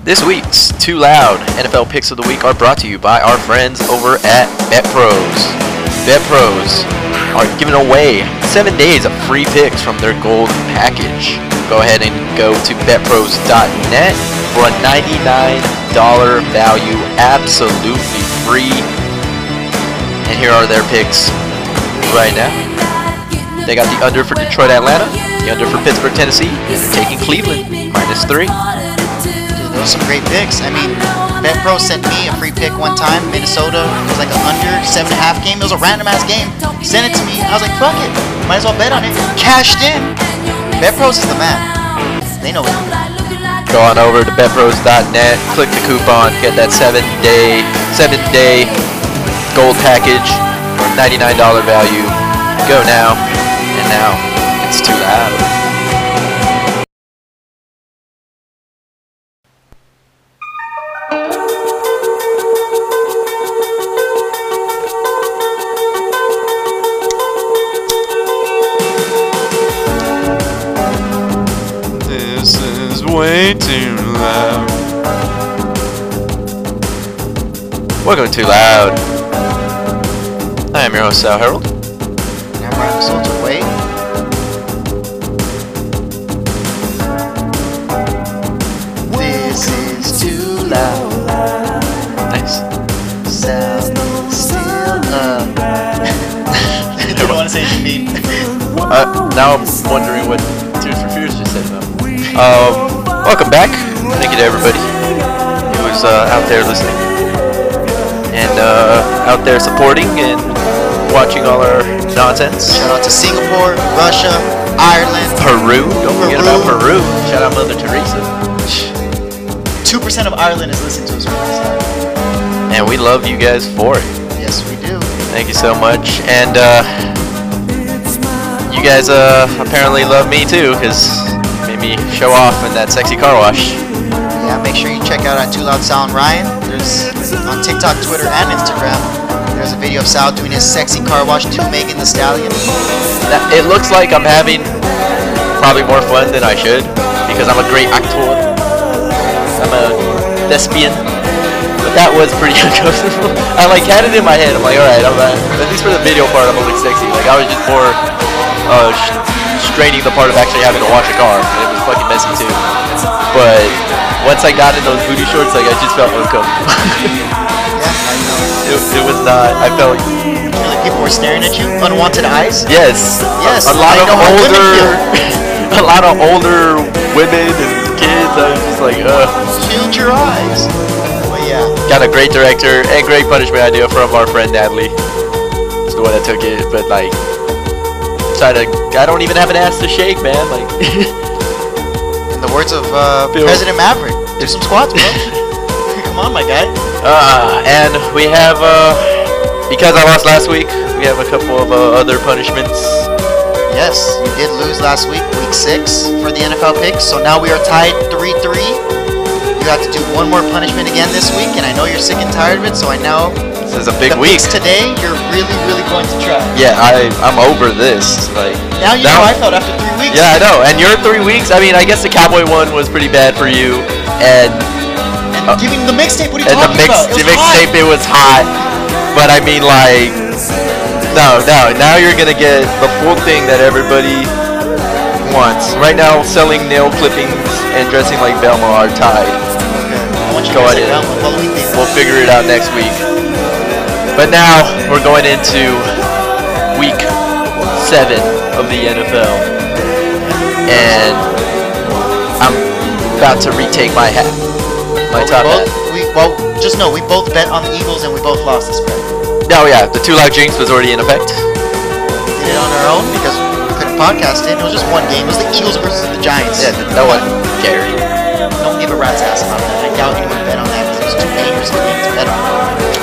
This week's Too Loud NFL Picks of the Week are brought to you by our friends over at BetPros. BetPros are giving away seven days of free picks from their gold package. Go ahead and go to betpros.net for a $99 value, absolutely free. And here are their picks right now. They got the under for Detroit, Atlanta, the under for Pittsburgh, Tennessee, and they're taking Cleveland minus three. Some great picks. I mean, BetPro sent me a free pick one time. Minnesota was like an under seven and a half game. It was a random ass game. Sent it to me. I was like, fuck it. Might as well bet on it. Cashed in. BetPros is the man. They know it. Go on over to betpros.net, click the coupon, get that seven day, seven day gold package for $99 value. Go now, and now it's too loud. To Too Loud. I am your host, Sal Harold. And I'm Ryan Salter. Wait. This is too loud. Nice. Sound still up. I don't want to say mean. Uh, now I'm wondering what Tears for Fears just said about. Um, welcome back. Thank you to everybody who was uh, out there listening uh, out there supporting and watching all our nonsense. Shout out to Singapore, Russia, Ireland. Peru, don't forget about Peru. Shout out Mother Teresa. Two percent of Ireland is listening to us right now. And we love you guys for it. Yes, we do. Thank you so much. And uh, you guys uh, apparently love me too, because made me show off in that sexy car wash. Yeah, make sure you check out our Too Loud Sound Ryan. On TikTok, Twitter, and Instagram. There's a video of Sal doing his sexy car wash to Megan Thee Stallion. That, it looks like I'm having probably more fun than I should, because I'm a great actor. I'm a thespian. But that was pretty uncomfortable. I like had it in my head. I'm like, all right, I'm uh, at least for the video part, I'm gonna look sexy. Like I was just more uh, straining the part of actually having to wash a car. It was fucking messy too. But once I got in those booty shorts, like I just felt uncomfortable. Yeah, I know. it, it was not. I felt like people were staring at you, unwanted eyes. yes. Yes, A, a lot I of older, a lot of older women and kids. I was just like, ugh. Shield your eyes. But yeah, Got a great director and great punishment idea from our friend Natalie. It's the one that took it, but like, I don't even have an ass to shake, man. Like, in the words of uh. President Maverick, do some squats, bro. Come on, my guy. uh, and we have uh, because I lost last week, we have a couple of uh, other punishments. Yes, you did lose last week, week six, for the NFL picks. So now we are tied 3 3. You have to do one more punishment again this week, and I know you're sick and tired of it, so I know This is a big week. today you're really, really going to try. Yeah, I I'm over this. Like Now you Now- know I felt after three weeks. Yeah, I know. And your three weeks. I mean, I guess the Cowboy one was pretty bad for you, and And Uh, giving the mixtape, what are you and the talking mix about? It the mixtape it was hot. But I mean, like, no, no. Now you're gonna get the full thing that everybody wants. Right now, selling nail clippings and dressing like Velma are tied. I want you Go guys to ahead. down with Halloween theme. We'll figure it out next week. But now we're going into week seven of the NFL, and I'm about to retake my hat, my Well, top we both, hat. we, well, just know we both bet on the Eagles and we both lost this bet. No, yeah, the two loud jinx was already in effect. We did it on our own because we couldn't podcast it. It was just one game. It was the Eagles versus the Giants. Yeah, no one cared. Don't give a rat's ass about that. I doubt anyone bet on that because it was too dangerous a game to bet on.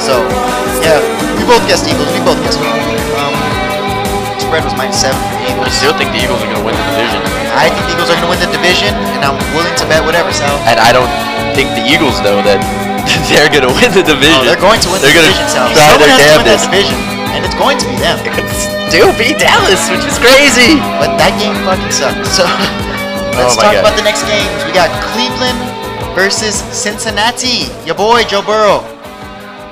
So, yeah, we both guessed Eagles. We both guessed wrong. Um, spread was minus seven for the I still think the Eagles are gonna win the division, I think the Eagles are going to win the division, and I'm willing to bet whatever, Sal. and I don't think the Eagles know that they're gonna win the division. Oh, they're going to win They're the gonna division, Sal. try Someone their has to win that damnedest. division, and it's going to be them. It could still be Dallas, which is crazy. But that game fucking sucked. So let's Oh talk God. about the next games. We got Cleveland versus Cincinnati. Your boy Joe Burrow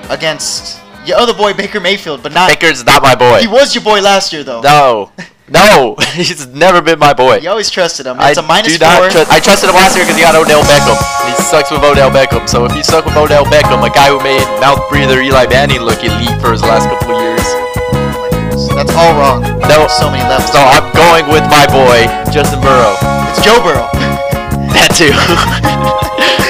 against your other boy Baker Mayfield, but not. Baker's not my boy. He was your boy last year though. No, no, he's never been my boy. You always trusted him. I It's a minus do not four. trust. I trusted him last year because he got Odell Beckham. And he sucks with Odell Beckham. So if you suck with Odell Beckham, a guy who made mouth breather Eli Manning look elite for his last couple of years, oh That's all wrong. No. so many levels. so I'm going with my boy Justin Burrow. It's Joe Burrow. That too.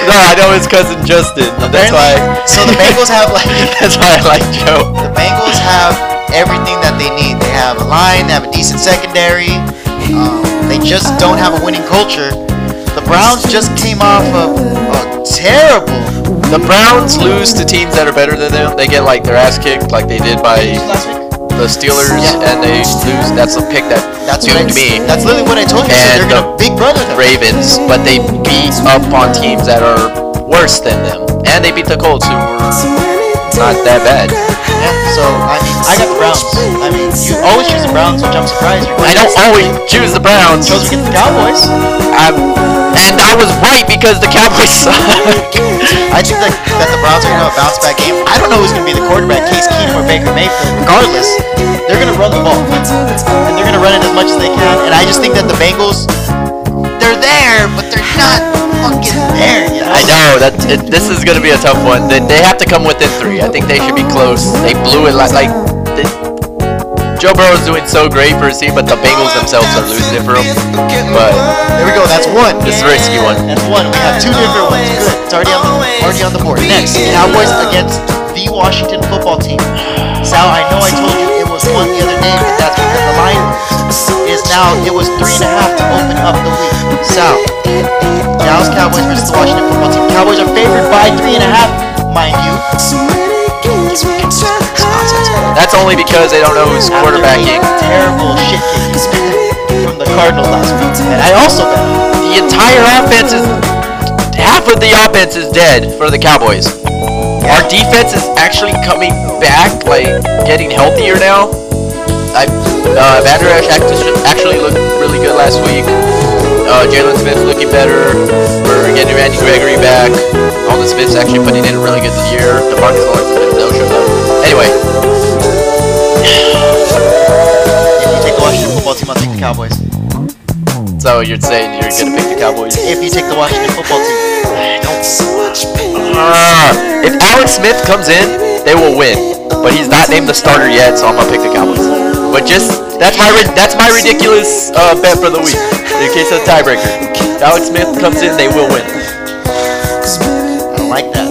no, I know his cousin Justin. That's why. So the Bengals have like That's why I like Joe. the Bengals have everything that they need. They have a line. They have a decent secondary. Um, they just don't have a winning culture. The Browns just came off of a terrible. The Browns lose to teams that are better than them. They get like their ass kicked, like they did by last week. The Steelers, Yeah. and they lose. That's the pick that That's doomed me. That's literally what I told you. So And they're gonna big brother them. Ravens, but they beat up on teams that are worse than them, and they beat the Colts, who were not that bad. Yeah, so I mean, I got the Browns. I mean, you always choose the Browns, which I'm surprised. You're I don't always choose the Browns, chose against the Cowboys. I'm, and I was right because the Cowboys suck. I think that, that the Browns are gonna have a bounce back game. I don't know who's gonna be the quarterback, Case Keenum or Baker Mayfield. Regardless, they're gonna run the ball, and they're gonna run it as much as they can. And I just think that the Bengals, they're there, but they're not fucking there. You know? I know that it, this is gonna be a tough one. They, they have to come within three. I think they should be close. They blew it like like. They, Joe Burrow is doing so great for his team, but the Bengals themselves are losing it for him. But There we go. That's one. it's a risky one. That's one. We have two different ones. Good. It's already on the already on the board. Next, Cowboys against the Washington football team. Sal, I know I told you it was one the other day, but that's because the line is now it was three and a half to open up the week. Sal, Dallas Cowboys versus the Washington football team. Cowboys are favored by three and a half, mind you. That's only because they don't know who's quarterbacking. Terrible shit from the Cardinals last week. And I also bet The entire offense is half of the offense is dead for the Cowboys. Our defense is actually coming back, like getting healthier now. I uh, Vander Esch actually, looked really good last week. Uh, Jaylon Smith looking better. We're getting Randy Gregory back. Aldon Smith's actually putting in a really good this year. DeMarcus Lawrence has been no show though. Anyway, if you take the Washington football team, I'll take the Cowboys. so you're saying you're gonna pick the Cowboys? If you take the Washington football team. Ah, if Alex Smith comes in, they will win. But he's not named the starter yet, so I'm gonna pick the Cowboys. But just that's my that's my ridiculous uh, bet for the week. In case of tiebreaker, if Alex Smith comes in, they will win. I don't like that.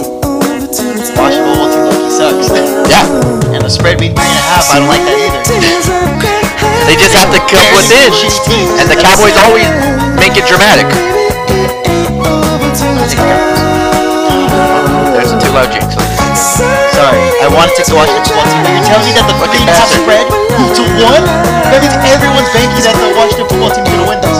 Washington football team low-key sucks. Yeah, and the spread being three and a half, I don't like that either. they just have to come within, and the Cowboys always make it dramatic. There's a too loud jinx. Sorry, I want to take the Washington football team. but You're telling me that the Fucking three and a half spread to one? That means everyone's banking that the Washington football team is going to win this.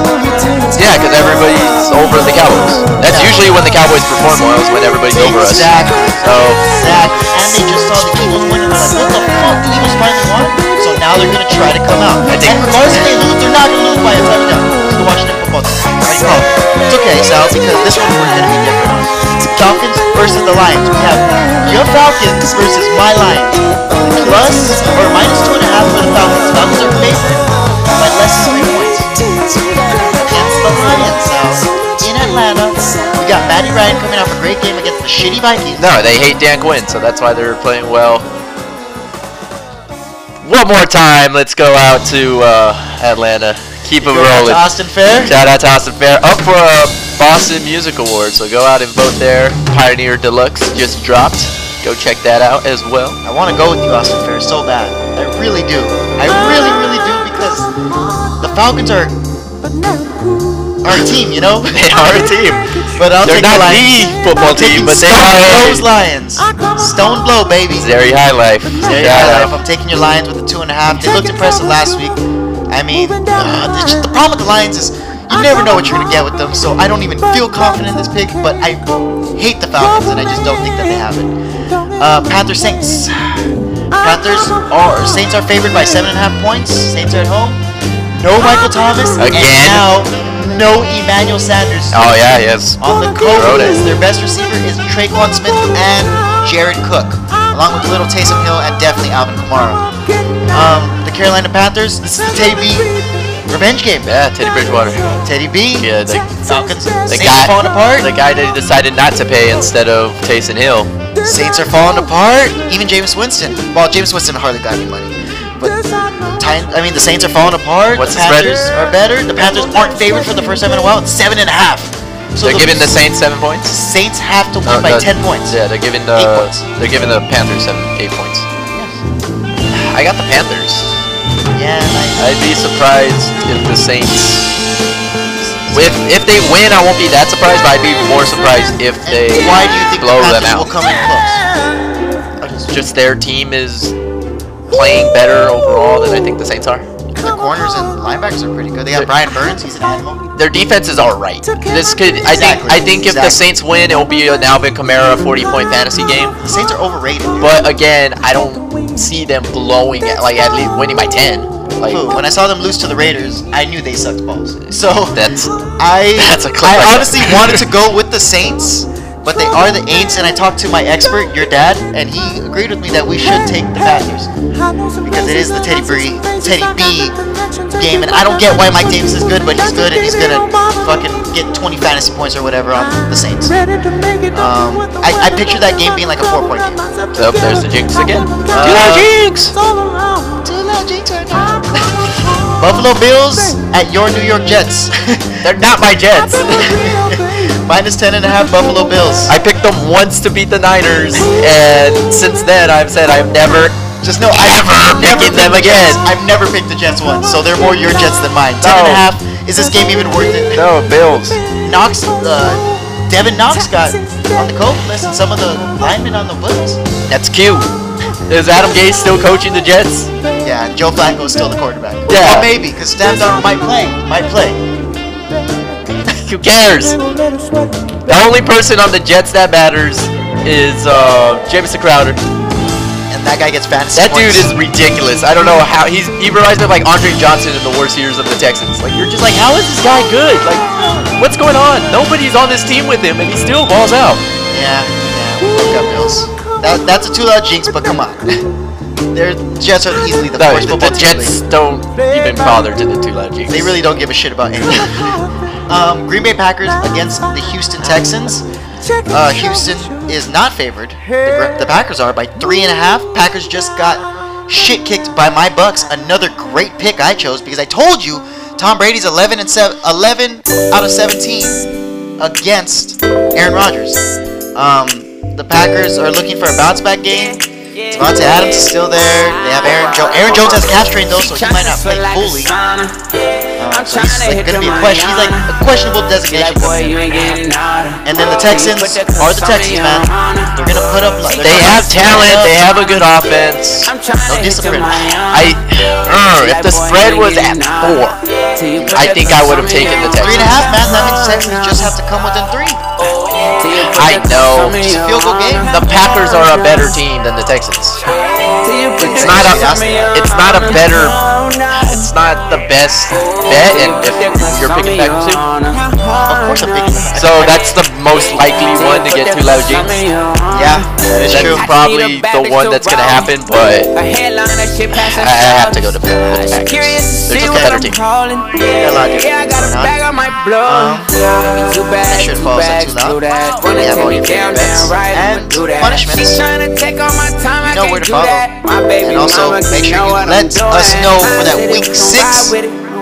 Yeah, because everybody's over the Cowboys. That's Yeah. usually when the Cowboys perform well, is when everybody's over us. Exactly. So Exactly. And they just saw the Eagles win and like, what the fuck? The Eagles finally won? So now they're going to try to come out. I think- and regardless if they lose, they're not going to lose by a touchdown. The Washington it? It's okay, Sal, because this one we're going to be different on. Falcons versus the Lions. We have your Falcons versus my Lions. Plus or minus two and a half for the Falcons. Falcons are favored by less than three points. Against the Lions, Sal. In Atlanta, we got Matty Ryan coming off a great game against the shitty Vikings. No, they hate Dan Quinn, so that's why they're playing well. One more time, let's go out to uh, Atlanta. Keep it rolling. Austin Fair. Shout out to Austin Fair. Up for a Boston Music Award, so go out and vote there. Pioneer Deluxe just dropped. Go check that out as well. I want to go with you, Austin Fair, so bad. I really do. I really, really do because the Falcons are our team, you know. They are a team. But I'll They're take not the the football team, but they are Blows Lions. Stone blow, baby. very high life. Very high life. I'm taking your Lions with the two and a half. They looked impressive last week. I mean, uh, it's just, the problem with the Lions is you never know what you're gonna get with them. So I don't even feel confident in this pick. But I hate the Falcons, and I just don't think that they have it. Uh, Panthers Saints. Panthers are Saints are favored by seven and a half points. Saints are at home. No Michael Thomas. Again? And now no Emmanuel Sanders. Oh yeah, yes. On the Wrote it. Cobras, their best receiver is Tre'Quan Smith and Jared Cook, along with Little Taysom Hill and definitely Alvin Kamara. Um, the Carolina Panthers, this is the Teddy B revenge game. Yeah, Teddy Bridgewater. Teddy B, Yeah, the, Falcons, the Saints guy, falling apart. the guy that decided not to pay instead of Taysom Hill. Saints are falling apart. Even Jameis Winston. Well, Jameis Winston hardly got any money. But Titan, I mean, the Saints are falling apart. What's the the? Panthers are better. The Panthers aren't favored for the first time in a while. It's seven and a half. So They're giving the Saints seven points. Saints have to win No, by the- ten points. Yeah, they're giving the they're giving the Panthers seven eight points. I got the Panthers. Yeah, I'd be surprised if the Saints. If if they win, I won't be that surprised. But I'd be more surprised if they and why do you think blow the them out. will come in close? Just their team is playing better overall than I think the Saints are. The corners and linebackers are pretty good. They got Brian Burns. He's an animal. Their defense is all right. This could I think I think if the. Saints win, it'll be an Alvin Kamara 40 point fantasy game. The Saints are overrated. dude. But again, I don't see them blowing it like at least winning by 10. Like when I saw them lose to the Raiders, I knew they sucked balls. So that's I That's a clip I honestly wanted to go with the Saints, but they are the Aints, and I talked to my expert, your dad, and he agreed with me that we should take the Panthers because it is the Teddy B Teddy B game, and I don't get why Mike Davis is good, but he's good, and he's gonna fucking get 20 fantasy points or whatever on the Saints. Um, I, I picture that game being like a four-point game. so there's the jinx again. Uh, Do that jinx. Buffalo Bills at your New York Jets. They're not my Jets. Minus 10 and a half Buffalo Bills. I picked them once to beat the Niners, and since then I've said I've never Just know I Ever picking them picked the again. I've never picked the Jets once, so they're more your Jets than mine. Ten and a half. Is this game even worth it? no Bills. Knox, uh, Devin Knox got on the coach list, and some of the linemen on the books. That's cute. Is Adam Gase still coaching the Jets? Yeah, Joe Flacco is still the quarterback. Yeah. Or maybe because Sam Darnold might play. Might play. Who cares? The only person on the Jets that matters is uh, Jamison Crowder. And that guy gets fantasy That dude is ridiculous. I don't know how he's. He reminds me of like Andre Johnson in the worst years of the Texans. Like you're just like, how is this guy good? Like, what's going on? Nobody's on this team with him, and he still balls out. Yeah, yeah, up Bills. That, that's a two-loud jinx, but come on. Their Jets are easily the No, worst the, football the the Jets league. don't even bother to the two loud jinx. They really don't give a shit about anything. um, Green Bay Packers against the Houston Texans. Uh, Houston is not favored. The, the Packers are by three and a half. Packers just got shit kicked by my Bucks. Another great pick I chose because I told you Tom Brady's 11 and 7, 11 out of 17 against Aaron Rodgers. Um, the Packers are looking for a bounce back game. Davante Adams is still there. They have Aaron Jones. Aaron Jones has calf strain though, so he might not play fully. Uh, so he's like gonna be a question. He's like a questionable designation. coming in. And then the Texans are the Texans, man. They're gonna put up. They're They gonna have put talent. up- They have a good offense. No discipline. I, uh, if the spread was at four, I think I would have taken the Three and a Texans. half, man. That means the Texans just have to come within three. I know. It's a field goal game. The Packers are a better team than the Texans. It's not a. It's not a better. It's not the best bet, and if you're picking Packers too. Of course, I'm picking. the So that's the most likely one to get two loud jinx. Yeah, That's true. probably the one that's gonna happen, but I I have to go to Packers. They're just a better team. Got a lot of different things going on. Um, make sure to follow us at Too Loud. We have all your favorite bets and punishments. You know where to follow. And also, make sure you let us know for that week six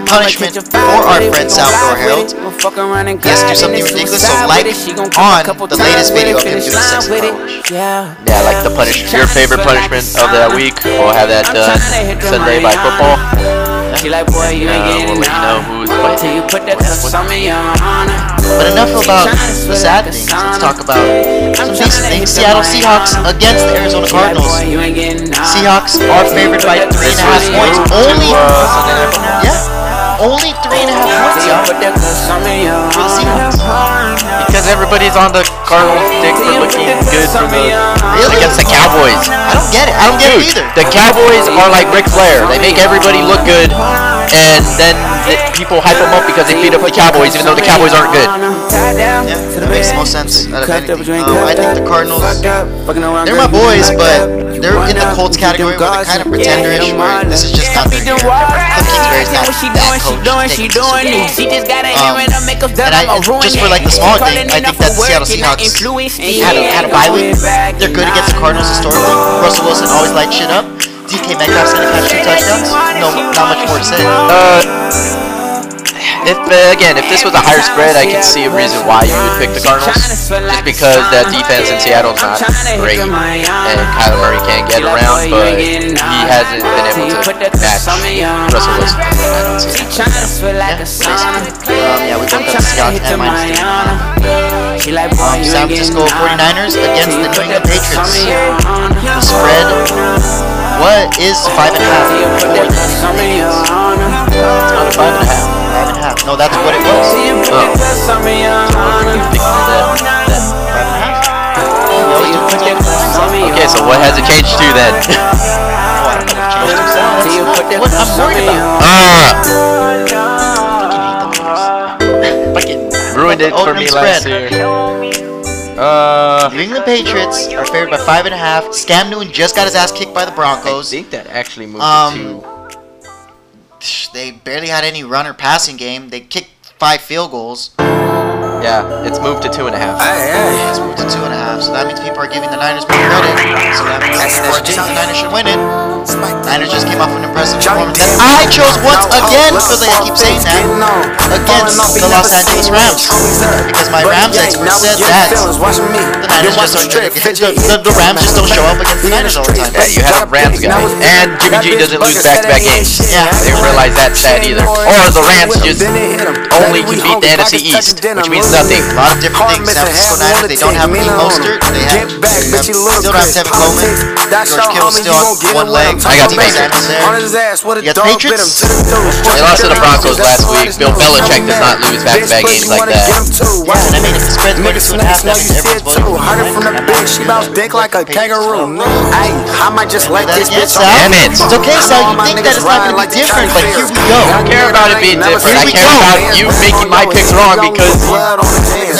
punishment for our friend Salvador Harold. He has to do something ridiculous, so like on the latest video of him doing sex car wash. Yeah. Yeah, like the punish your favorite punishment of that week. We'll have that done Sunday by football. She like, boy, you ain't getting we'll let you know who's. Till you put that cuss on me. But enough about the sad things. Let's talk about some decent things. Seattle Seahawks against the Arizona Cardinals. Seahawks are favored by three and a half points. Only, Uh, Sunday night football. yeah, only three and a half points, y'all. For the Seahawks. Because everybody's on the Cardinals dick for looking good for the Really? against the Cowboys. I don't get it. I don't get it either. the Cowboys are like Ric Flair. They make everybody look good, and then the, people hype them up because they beat up the Cowboys, even though the Cowboys aren't good. Yeah, that makes the most sense out of anything. Um, I think the Cardinals, they're my boys, but they're in the Colts category where they're kind of pretenderish, where this is just not their year. Cliff Kingsbury's not that coach taking the Super Bowl. Um, and I, and just for like the small thing, I think that the Seattle Seahawks had a, had a bye week. They're good against the Cardinals historically. Russell Wilson always lights shit up. DK Metcalf's gonna catch two touchdowns. No, not much more to say. Uh, if uh, again, if this was a higher spread, I can see a reason why you would pick the Cardinals, just because that defense in Seattle's not great, and Kyler Murray can't get around, but he hasn't been able to match Russell Wilson. I don't see it. Yeah, basically. Um, yeah, we both got the Seahawks and minus three. Um, San Francisco 49ers against the New England Patriots. The spread, what is five and a half It's not a five and a half. Five and a half. No, that's what it was. Oh. Five and a half. You always do quick. Okay, so what has it changed to then? I don't know what changed to. That's not what I'm worried about. Ah, Fucking ruined it for me last year. Uh, New England Patriots are favored by five and a half. Scam Newton just got his ass kicked by the Broncos. I Broncos. think that actually moved Um, to They barely had any run or passing game. They kicked five field goals. yeah, it's moved to two and a half. It's moved to two and a half. So that means people are giving the Niners more credit. So that means people are the Niners should win it. Niners just came off an impressive performance. And I chose once again, because I keep saying that, against the Los Angeles Rams. Because my Rams expert said that the Niners just aren't gonna the, the, the Rams just don't show up against the Niners all the time. Yeah, you had a Rams guy, and Jimmy G doesn't lose back-to-back games. Yeah. They didn't realize that stat either. Or the Rams just only can beat the NFC East, which means nothing. A lot of different things. San Francisco Niners, they don't have Lee Mostert. They have, they have still don't have Tevin Coleman. George Kittle still on one leg. I got the Deebo Patriots. Samuel's there. You got the Patriots? They lost to the Broncos last week. Bill Belichick does not lose back-to-back games like that. Yeah, and I mean, if the spread's going to two and a half, that means everyone's voting for Heard it from the bitch, she bounce dick like a kangaroo. Hey, I might just let that this again, bitch Sal. Damn it. It's okay, Sal. You think that it's not going to be different, but here we go. I don't care about it being different. I care about you making my picks wrong because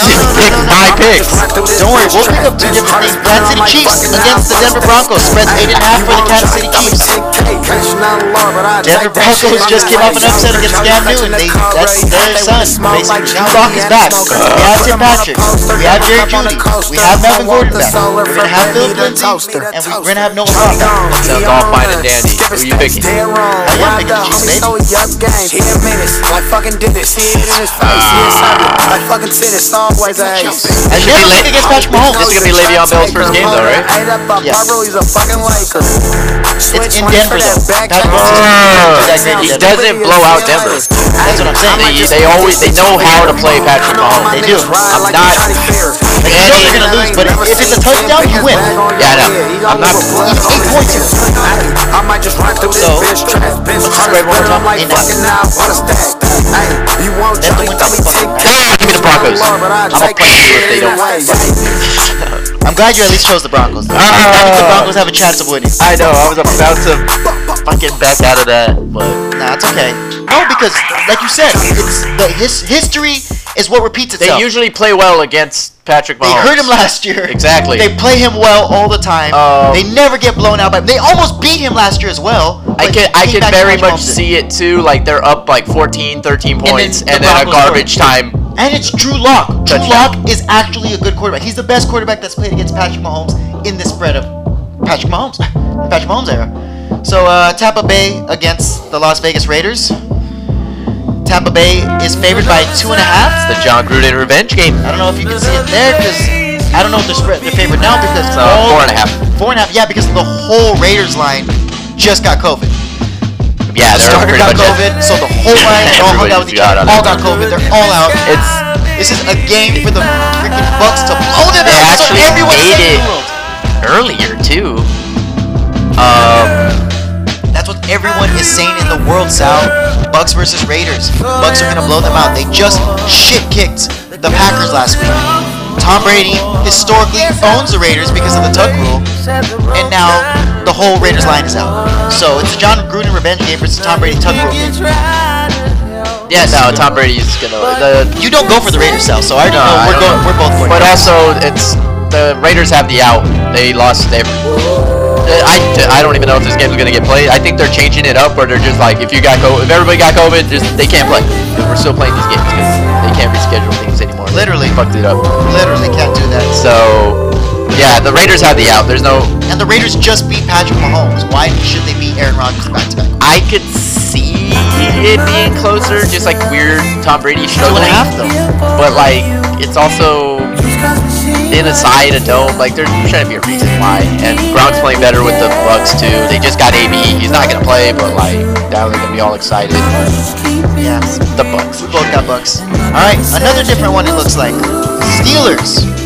you picked my picks. Don't worry, we'll pick up two different things. Kansas City Chiefs against the Denver Broncos. Spread's eight and a half for the Kansas City Chiefs. Denver Broncos just came off an upset against Cam Newton. They, that's their son. Basically, Drew Lock is back. We have Tim Patrick. We have Jerry Jeudy. We have Melvin Gordon back. We're gonna have Phil Lindsay, and we're gonna have Noah Brown back. Sounds all fine and dandy. Who are you picking? I am picking the Chiefs, baby. Like fucking Dennis, he hit in his face, ah. he is savage. Like fucking tennis, always a ace. I This should be never late. pick against Patrick Mahomes. This is gonna be Le'Veon Bell's first game though, right? Yes. He's a fucking Laker. It's in Denver though. Patrick Mahomes Uh, that great he doesn't blow out Denver. That's what I'm saying. They, they always they know how to play Patrick Mahomes. They do. I'm not. Like, you know they're gonna lose, but if if it's a touchdown, you win. Yeah, I know. I'm not. Even eight points. I might just run through this So, bitch trash. Let's tryna spread one more spit, time. like Eight and a half. fucking now, what a stack. Hey, you want That's the Johnny, win let me time. take Ah, give me the Broncos. I'm gonna punch you if they don't. I'm glad you at least chose the Broncos. I think the Broncos have a chance of winning. I know. I was about to fucking back out of that, but Nah, it's okay. No, because like you said, it's the his history is what repeats itself. they usually play well against Patrick Mahomes. They hurt him last year. Exactly. They play him well all the time. Um, they never get blown out by. They almost beat him last year as well. I can I can very much see it too. Like they're up like 14, 13 then points, the and then, a garbage time. And it's Drew Lock. Drew Lock is actually a good quarterback. He's the best quarterback that's played against Patrick Mahomes in the spread of Patrick Mahomes, Patrick Mahomes era. So uh, Tampa Bay against the Las Vegas Raiders. Tampa Bay is favored by two and a half. The Jon Gruden revenge game. I don't know if you can see it there because I don't know if they're spread they're favored now because So, all- four and a half. Four and a half, yeah, because the whole Raiders line just got COVID. Yeah, the they're starter pretty got much COVID, so the whole line they all hung out with each Everybody's got other. All got COVID. They're all out. It's This is a game for the freaking Bucks to blow them They out. So actually everyone's made it. the earlier too. Um, That's what everyone is saying in the world, Sal. Bucks versus Raiders. Bucks are gonna blow them out. They just shit kicked the Packers last week. Tom Brady historically owns the Raiders because of the tuck rule, and now the whole Raiders line is out. So it's a Jon Gruden revenge game versus Tom Brady tugboat game. Yeah, no, Tom Brady's gonna. The, You don't go for the Raiders cell, so I already No, know we're don't going. We're both for but it. also, it's the Raiders have the out. They lost. They. I, I don't even know if this game's gonna get played. I think they're changing it up, where they're just like, if you got COVID, if everybody got COVID, just they can't play. we're still playing these games because they can't reschedule things anymore. Literally. fucked it up. Literally can't do that. So, yeah, the Raiders have the out. There's no. And the Raiders just beat Patrick Mahomes. Why should they beat Aaron Rodgers back to back? I could see it being closer, just like weird Tom Brady struggling. a. But like, it's also in a dome. Like, there's trying to be a reason why. And Gronk's playing better with the Bucks too. They just got AB. He's not gonna play, but like, now they're gonna be all excited. Yeah. The Bucks. We both got Bucks. All right, another different one. It looks like Steelers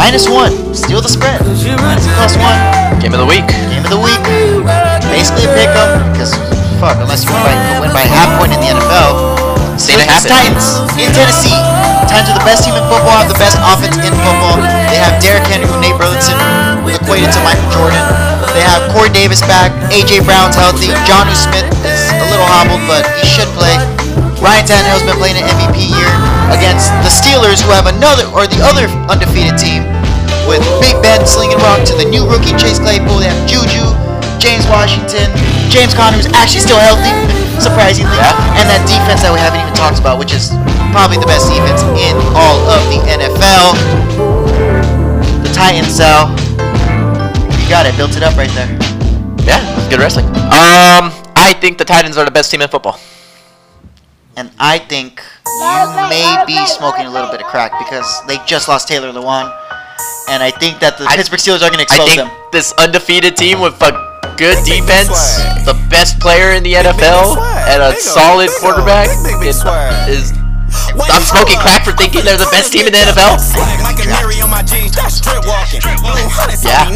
minus one. Steal the spread. Minus plus one. Game of the week. Game of the week. Basically a pick 'em because fuck, unless you win by, win by half point in the NFL. It It's happen. Titans in Tennessee. Titans are the best team in football, have the best offense in football. They have Derrick Henry, who Nate Burleson equated to Michael Jordan. They have Corey Davis back. AJ Brown's healthy. Jonnu Smith is a little hobbled, but he should play. Ryan Tannehill's been playing an MVP against the Steelers, who have another or the other undefeated team with Big Ben slinging rock to the new rookie Chase Claypool. They have Juju, James Washington, James Conner who's actually still healthy, surprisingly, Yeah. and that defense that we haven't even talked about, which is probably the best defense in all of the NFL. The Titans, Sal. You got it. Built it up right there. Yeah, good wrestling. Um, I think the Titans are the best team in football. And I think you may be smoking a little bit of crack because they just lost Taylor Lewan. And I think that the I- Pittsburgh Steelers are going to I think them. this undefeated team with a good defense, the best player in the NFL, and a solid quarterback is, I'm smoking crack for thinking they're the best team in the NFL. Yeah.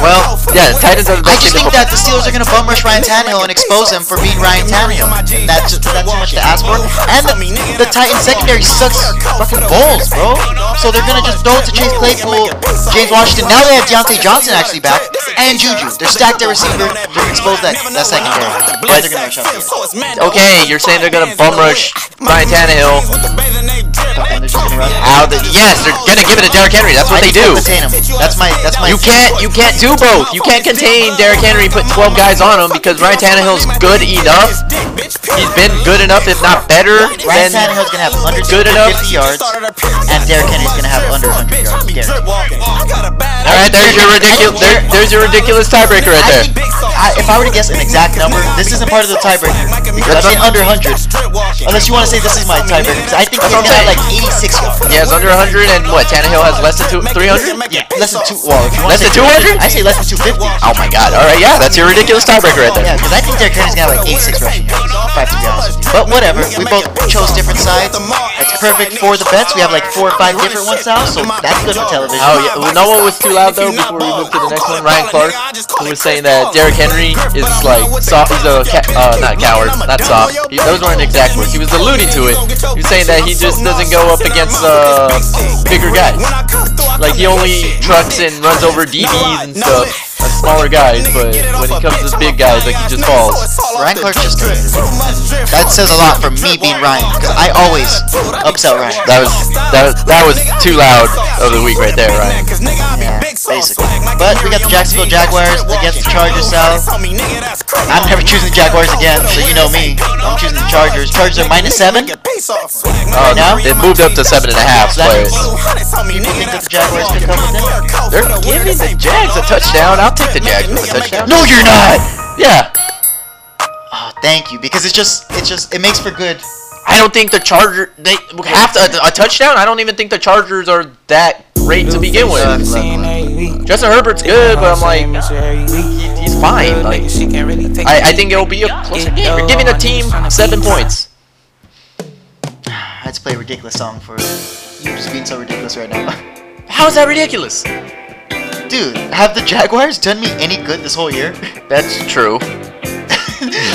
Well, Yeah, the Titans are the I just think that the Steelers are going to bum rush Ryan Tannehill and expose him for being Ryan Tannehill. That's just, that's too much to ask for. And the, the Titans secondary sucks fucking balls, bro. So they're going to just throw it to Chase Claypool, James Washington. Now they have Diontae Johnson actually back, and Juju. They're stacked at receiver. They're going to expose that, that secondary. And they're going to rush out the Okay, you're saying they're gonna bum rush Ryan Tannehill. And they're just going to rush. How the yes, they're gonna give it to Derrick Henry. That's what I they do. That's my, that's my. You can't you can't do both. You can't contain Derrick Henry, put 12 guys on him because Ryan Tannehill's good enough. He's been good enough, if not better, Ryan Tannehill's going to have under good enough. 250 yards, and Derrick Henry's going to have under 100 yards. Guaranteed. All right, there's your ridiculous. There, there's your ridiculous tiebreaker right there. I, if I were to guess an exact number, this isn't part of the tiebreaker. Because I'm saying under 100. Unless you want to say this is my tiebreaker. Because I think he's That's gonna have like 86 yards. He has under 100, and what? Tannehill has less than two, 300. Yeah, less than two. Well, if you wanna Less than 200? I say less than 250. Oh my God! All right, yeah, that's your ridiculous tiebreaker right there. Yeah, because I think Derrick Henry's gonna have like 86 rushing yards. If I have to be honest with you. But whatever, we both chose different sides. It's perfect for the bets. We have like four or five different ones now, so that's good for television. Oh yeah, well, no one was too loud though. Before we move to the next one, Ryan Clark, who was saying that Derrick Henry is like soft. He's a ca- uh, not coward, not soft. He, those weren't exact words. He was alluding to it. He was saying that he just doesn't go up against uh, bigger guys. Like he only trucks and runs over DBs and stuff. Smaller guys, but when it comes to big guys, like he just falls. Ryan Clark just. That says a lot for me being Ryan, because I always upsell Ryan. That was that was that was too loud of the week right there, Ryan. Yeah, basically. But we got the Jacksonville Jaguars against the Chargers, Sal. I'm never choosing the Jaguars again, so you know me. I'm choosing the Chargers. Chargers are minus seven. Oh, now? it moved up to seven and a half. That Players. People think that the Jaguars could come with them. They're giving the Jags a touchdown. I'll take the Jags with a touchdown. No, you're not. Yeah. Oh, thank you, because it's just, it's just, it makes for good. I don't think the Charger they have to, a, a touchdown. I don't even think the Chargers are that great to begin with. Justin Herbert's good, but I'm like, uh, he, he's fine. Like, I, I think it'll be a closer game. You're giving a team seven points. I had to play a ridiculous song for you just being so ridiculous right now. How is that ridiculous? Dude, have the Jaguars done me any good this whole year? That's true.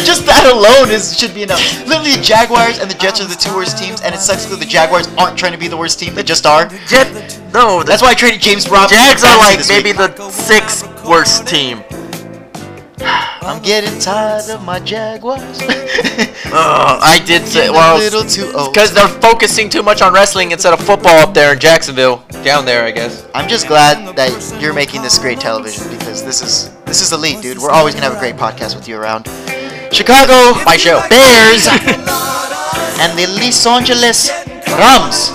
Just that alone is should be enough. Literally, the Jaguars and the Jets are the two worst teams, and it sucks because the Jaguars aren't trying to be the worst team; they just are. Jet, no, That's why I traded James Rob. Jags are like maybe week. the sixth worst team. I'm getting tired of my Jaguars. Ugh, oh, I did say Getting well a little too old. because they're focusing too much on wrestling instead of football up there in Jacksonville, down there, I guess. I'm just glad that you're making this great television because this is this is elite, dude. We're always gonna have a great podcast with you around. Chicago My show. Bears and the Los Angeles Rams.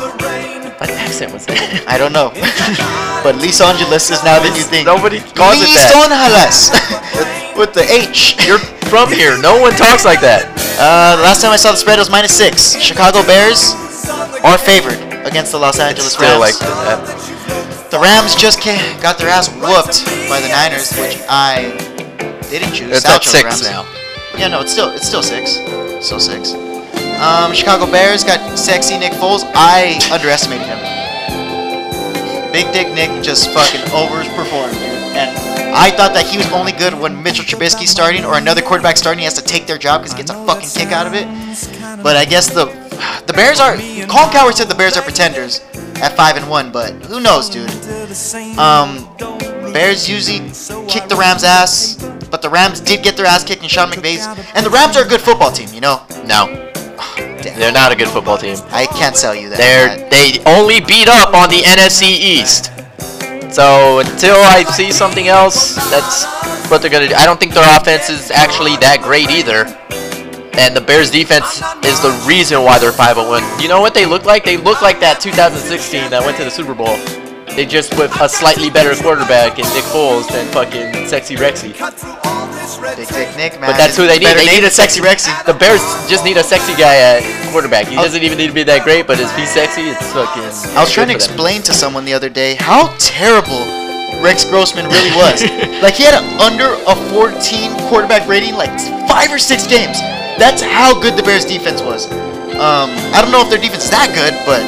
What accent was that? I don't know, but Los Angeles is now the new thing. Nobody calls it Los that. Angeles with the H. You're from here. No one talks like that. Uh, last time I saw the spread it was minus six. Chicago Bears are favored against the Los Angeles Still Rams. like that. The Rams just ca got their ass whooped by the Niners, which I didn't choose. It's I at six now. Yeah, no, it's still it's still six. Still six. Um, Chicago Bears got sexy Nick Foles. I underestimated him. Big Dick Nick just fucking overperformed, dude. And I thought that he was only good when Mitchell Trubisky's starting or another quarterback starting. He has to take their job because he gets a fucking kick out of it. But I guess the the Bears are. Colin Cowherd said the Bears are pretenders at five and one, but who knows, dude? Um, Bears usually kick the Rams' ass, but the Rams did get their ass kicked in Sean McVay's, and the Rams are a good football team, you know. No, Damn. they're not a good football team. I can't tell you that. They're they only beat up on the NFC East. So until I see something else, that's what they're gonna do. I don't think their offense is actually that great either. And the Bears defense is the reason why they're 5 1. You know what they look like? They look like that 2016 that went to the Super Bowl. They just with a slightly better quarterback in Nick Foles than fucking Sexy Rexy. Big Dick Nick, man. But that's who they need. Better They need a Sexy sexy Rexy. The Bears just need a sexy guy at quarterback. He I doesn't even need to be that great, but if he's sexy, it's fucking. I was trying to good for them. explain to someone the other day how terrible Rex Grossman really was. like he had a, under a 14 quarterback rating, like five or six games. That's how good the Bears defense was. Um, I don't know if their defense is that good, but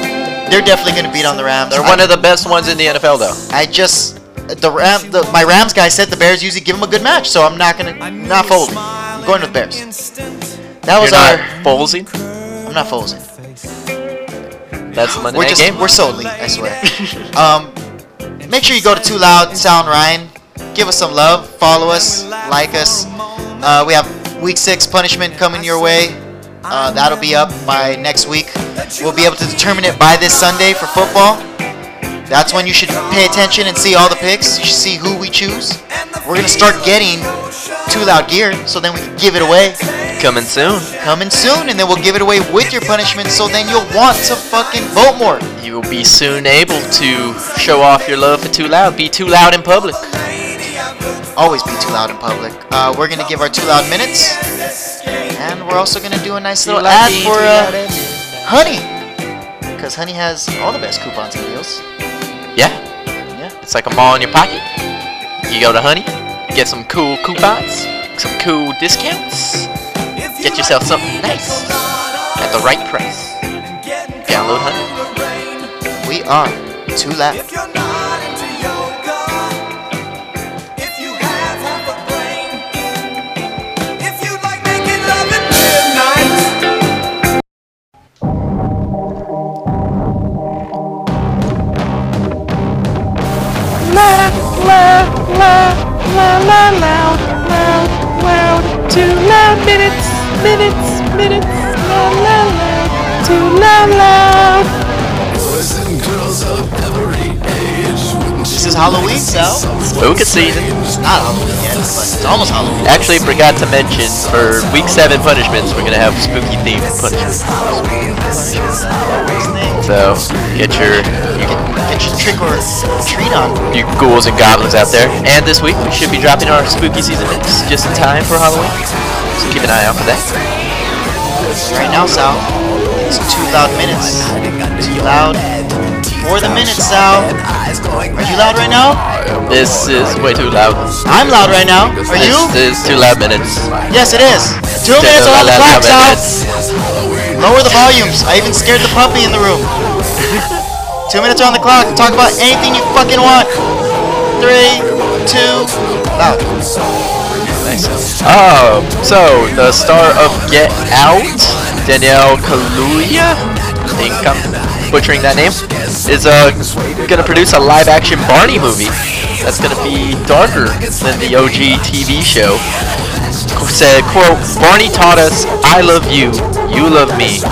they're definitely going to beat on the Rams. They're I- one of the best ones in the NFL, though. I just the Ram the, my Rams guy said the Bears usually give them a good match, so I'm not gonna not folding. I'm going with Bears. That was You're our. not Folsey. I'm not folding. That's the Monday We're night just game. we're so elite, I swear. um, make sure you go to Too Loud Sound Ryan. Give us some love. Follow us. Like us. Uh, we have week six punishment coming your way. Uh, that'll be up by next week. We'll be able to determine it by this Sunday for football. That's when you should pay attention and see all the picks. You should see who we choose. We're gonna start getting Too Loud gear, so then we can give it away Coming soon. coming soon, and then we'll give it away with your punishment. So then you'll want to fucking vote more. You will be soon able to show off your love for Too Loud. Be too loud in public. always be too loud in public. Uh, we're gonna give our too loud minutes, and we're also gonna do a nice little ad for uh, Honey, because Honey has all the best coupons and deals. Yeah, Yeah, it's like a mall in your pocket. You go to Honey, get some cool coupons, some cool discounts. Get yourself something nice at the right price. Download Honey. we are too loud. Loud loud loud too loud minutes minutes minutes la la loud too loud loud This is Halloween, so Spooky season. It's not Halloween yet, but it's almost Halloween. Actually, forgot to mention for week seven punishments, we're gonna have spooky themed punishments. So get your trick or treat on. you ghouls and goblins out there. And this week we should be dropping our spooky season mix just in time for Halloween. So keep an eye out for that. Right now, Sal, it's too loud minutes. Too loud for the minutes, Sal. Are you loud right now? This is way too loud. I'm loud right now. Are you? This is too loud minutes. Yes, it is. Two minutes on the clock, Sal. Lower the volumes. I even scared the puppy in the room. Two minutes on the clock. Talk about anything you fucking want. Three, two, loud. Oh, um, so the star of Get Out, Daniel Kaluuya, income. Butchering that name, is uh gonna produce a live-action Barney movie that's gonna be darker than the OG TV show. Said, quote, Barney taught us, I love you, you love me.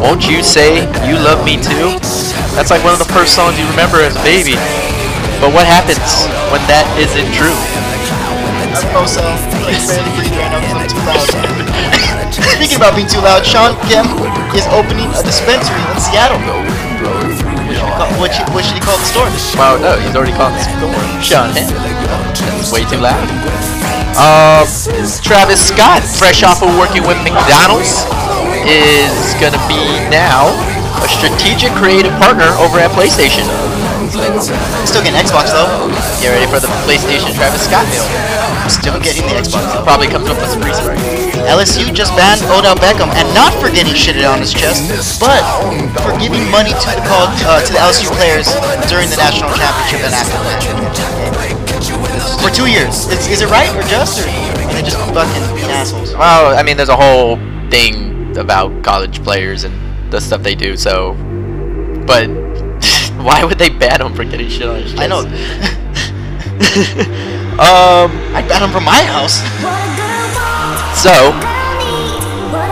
Won't you say you love me too? That's like one of the first songs you remember as a baby. But what happens when that isn't true? Also, like I'm too loud. Speaking about being too loud, Shawn Kemp is opening a dispensary in Seattle. What should, what should he call the store? Well, no, he's already called the store. Sean Hen. That's way too loud. Um, Travis Scott, fresh off of working with McDonald's, is gonna be now a strategic creative partner over at PlayStation. Still getting Xbox though. Get ready for the PlayStation Travis Scott meal. Still getting the Xbox though. Probably comes with a free spray. LSU just banned Odell Beckham, and not for getting shitted on his chest, but for giving money to the call, uh, to the LSU players during the national championship and after. For two years. Is, is it right or just, or they just fucking being assholes? Well, I mean, there's a whole thing about college players and the stuff they do. So, but why would they ban him for getting shit on his chest? I know. Um. I'd ban him from my house. So,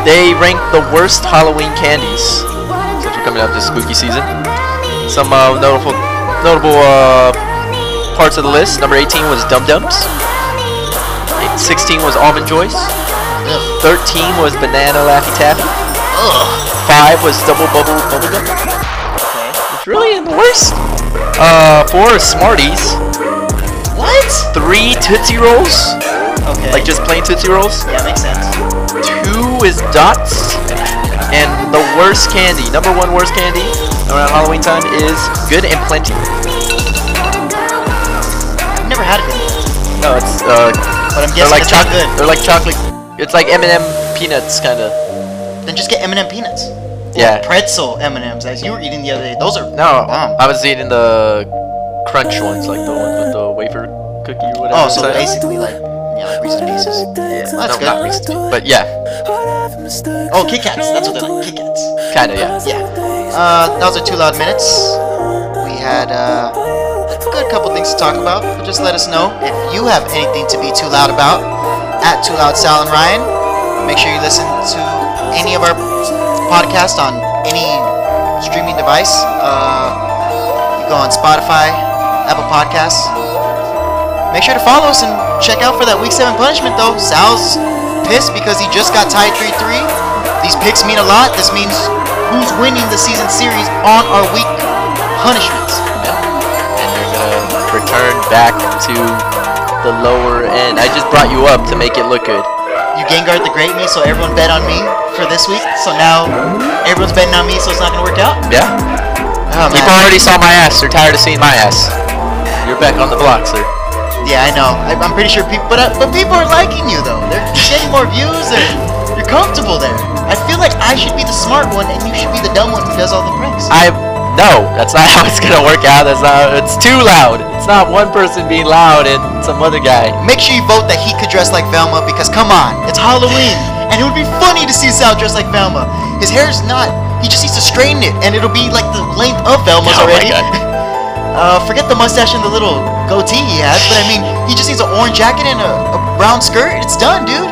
they rank the worst Halloween candies since we're coming up to spooky season. Some uh, notable, notable uh, parts of the list. Number 18 was Dum Dums. 16 was Almond Joys. 13 was Banana Laffy Taffy. Five was Double Bubble Bubble Bubblegum. Really the worst. Uh, four Smarties. What? Three Tootsie Rolls, Okay. like just plain Tootsie Rolls. yeah, makes sense. Two is dots, and the worst candy, number one worst candy around Halloween time is Good and Plenty. I've never had it. Before. No, it's uh, But I'm they're guessing like it's not chocolate. good. They're like chocolate. It's like M&M peanuts, kind of. Then just get M&M peanuts. Yeah. Pretzel M&Ms, as you were eating the other day. Those are No, bomb. I was eating the crunch ones, like the one with the wafer cookie or whatever. Oh, so inside. basically like yeah, like Reese's Pieces. Yeah, That's no, good. not Reese's, but yeah, Oh, Kit Kats. That's what they're like. Kit Kats. kind of yeah. Yeah. Uh, that was our two loud minutes. We had uh, a good couple things to talk about. But just let us know if you have anything to be too loud about. At Too Loud Sal and Ryan. Make sure you listen to any of our podcasts on any streaming device. Uh, you go on Spotify, Apple Podcasts. Make sure to follow us and check out for that Week 7 punishment, though. Sal's pissed because he just got tied 3 3. These picks mean a lot. This means who's winning the season series on our week punishments. and you're gonna return back to the lower end. I just brought you up to make it look good. You Gengar the Great me, so everyone bet on me for this week. So now everyone's betting on me, so it's not gonna work out. Yeah. Oh, People already saw my ass. They're tired of seeing my ass. You're back on the block, sir. Yeah, I know. I, I'm pretty sure people, but uh, but people are liking you though. They're getting more views, and you're comfortable there. I feel like I should be the smart one, and you should be the dumb one who does all the pranks. I no, that's not how it's gonna work out. That's not. It's too loud. It's not one person being loud and some other guy. Make sure you vote that he could dress like Velma because come on, it's Halloween, and it would be funny to see Sal dressed like Velma. His hair's not. He just needs to straighten it, and it'll be like the length of Velma's Oh my already. God. Uh, forget the mustache and the little goatee he has, but I mean, he just needs an orange jacket and a, a brown skirt. It's done, dude.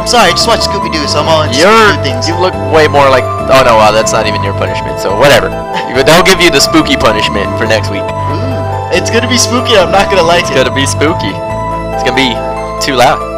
I'm sorry, I just watched Scooby Doo, so I'm all into You're things. you look way more like. Oh no, wow, that's not even your punishment. So whatever. They'll give you the spooky punishment for next week. Ooh, it's gonna be spooky. I'm not gonna like It's it. It's gonna be spooky. It's gonna be too loud.